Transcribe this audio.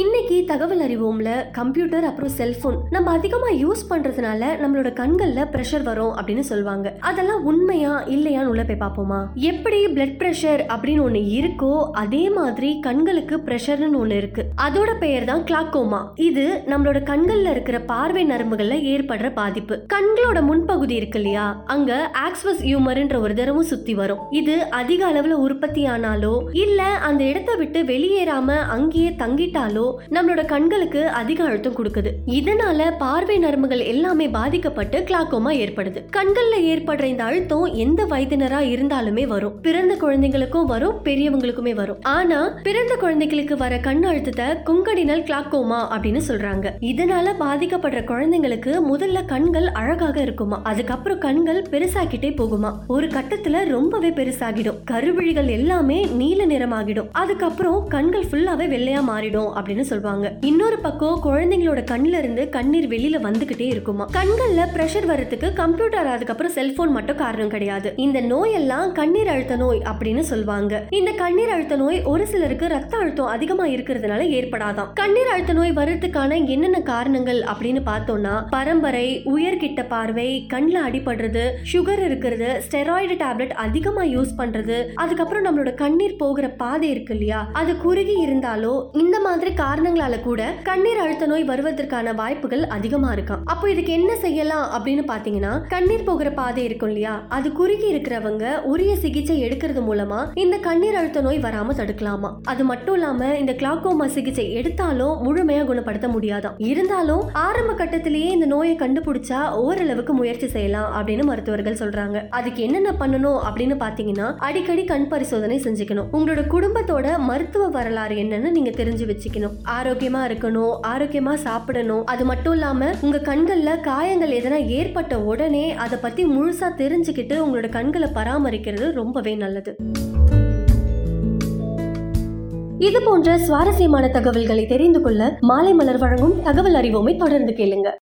இன்னைக்கு தகவல் அறிவோம்ல கம்ப்யூட்டர் அப்புறம் செல்போன் நம்ம அதிகமா யூஸ் பண்றதுனால நம்மளோட கண்கள்ல பிரஷர் வரும் அப்படின்னு சொல்லுவாங்க. அதெல்லாம் உண்மையா இல்லையான்னு உள்ள போய் பார்ப்போமா? எப்படி பிளட் பிரஷர் அப்படின்னு ஒண்ணு இருக்கோ அதே மாதிரி கண்களுக்கு பிரஷர்னு ஒண்ணு இருக்கு. அதோட பெயர் தான் கிளாக்கோமா இது நம்மளோட கண்கள்ல இருக்கிற பார்வை நரம்புகள்ல ஏற்படுற பாதிப்பு. கண்களோட முன்பகுதி இருக்கு இல்லையா? அங்க ஆக்ஸ்வஸ் யூமர்ன்ற ஒரு தரமும் சுத்தி வரும். இது அதிக அளவுல உற்பத்தி ஆனாலோ இல்ல அந்த இடத்தை விட்டு வெளியேறாம அங்கேயே தங்கிட்டாலோ நம்மளோட கண்களுக்கு அதிக அழுத்தம் கொடுக்குது. இதனால பார்வை நரம்புகள் எல்லாமே பாதிக்கப்பட்டு கிளாக்கோமா ஏற்படுது. கண்கள்ல ஏற்படுற இந்த அழுத்தம் எந்த வயதினரா இருந்தாலுமே வரும். பிறந்த குழந்தைங்களுக்கும் வரும் பெரியவங்களுக்குமே வரும். ஆனா பிறந்த குழந்தைகளுக்கு வர கண் அழுத்தத்தை குங்கடினல் கிளாக்கோமா அப்படின்னு சொல்றாங்க. இதனால பாதிக்கப்படுற குழந்தைங்களுக்கு முதல்ல கண்கள் அழகாக இருக்குமா? அதுக்கப்புறம் கண்கள் பெருசாக்கிட்டே போகுமா? ஒரு கட்டத்துல ரொம்பவே பெருசாகிடும். கருவிழிகள் எல்லாமே நீல நிறமாகிடும். அதுக்கப்புறம் கண்கள் ஃபுல்லாவே வெள்ளையா மாறிடும் அப்படின்னு சொல்லுவாங்க இன்னொரு பக்கம் குழந்தைங்களோட கண்ணில இருந்து கண்ணீர் வெளியில வந்துகிட்டே இருக்குமா. கண்கள்ல பிரஷர் வர்றதுக்கு கம்ப்யூட்டர் அதுக்கப்புறம் செல்போன் மட்டும் காரணம் கிடையாது. இந்த நோய் எல்லாம் கண்ணீர் அழுத்த நோய் அப்படின்னு சொல்லுவாங்க இந்த கண்ணீர் அழுத்த நோய் ஒரு சிலருக்கு ரத்த அழுத்தம் அதிகமா இருக்கிறதுனால ஏற்படாதாம். கண்ணீர் அழுத்த நோய் வர்றதுக்கான என்னென்ன காரணங்கள் அப்படின்னு பார்த்தோம்னா பரம்பரை உயர்கிட்ட பார்வை கண்ணில் அடிபடுறது சுகர் இருக்கிறது ஸ்டெராய்டு டேப்லெட் அதிகமா யூஸ் பண்றது அதுக்கப்புறம் நம்மளோட கண்ணீர் போகிற பாதை இருக்கு இல்லையா? அது குறுகி இருந்தாலோ இந்த மாதிரி காரணங்களால கூட கண்ணீர் அழுத்த நோய் வருவதற்கான வாய்ப்புகள் அதிகமா இருக்காம். அப்போ இதுக்கு என்ன செய்யலாம் அப்படின்னு பாத்தீங்கன்னா கண்ணீர் போகிற பாதை இருக்கும் இல்லையா? அது குறுகி இருக்கிறவங்க உரிய சிகிச்சை எடுக்கிறது மூலமா இந்த கண்ணீர் அழுத்த நோய் வராம தடுக்கலாமா? அது மட்டும் இல்லாம இந்த கிளாக்கோமா சிகிச்சை எடுத்தாலும் முழுமையா குணப்படுத்த முடியாதாம். இருந்தாலும் ஆரம்ப கட்டத்திலேயே இந்த நோயை கண்டுபிடிச்சா ஓரளவுக்கு முயற்சி செய்யலாம் அப்படின்னு மருத்துவர்கள் சொல்றாங்க. அதுக்கு என்னென்ன பண்ணணும் அப்படின்னு பாத்தீங்கன்னா அடிக்கடி கண் பரிசோதனை செஞ்சுக்கணும். உங்களோட குடும்பத்தோட மருத்துவ வரலாறு என்னன்னு நீங்க தெரிஞ்சு வச்சுக்கணும். ஆரோக்கியமா இருக்கணும் ஆரோக்கியமா சாப்பிடணும். அது மட்டும் இல்லாம உங்க கண்கள்ல காயங்கள் எதனா ஏற்பட்ட உடனே அதை பத்தி முழுசா தெரிஞ்சுக்கிட்டு உங்களோட கண்களை பராமரிக்கிறது ரொம்பவே நல்லது. இது போன்ற சுவாரஸ்யமான தகவல்களை தெரிந்து கொள்ள மாலை மலர் வழங்கும் தகவல் அறிவோமை தொடர்ந்து கேளுங்க.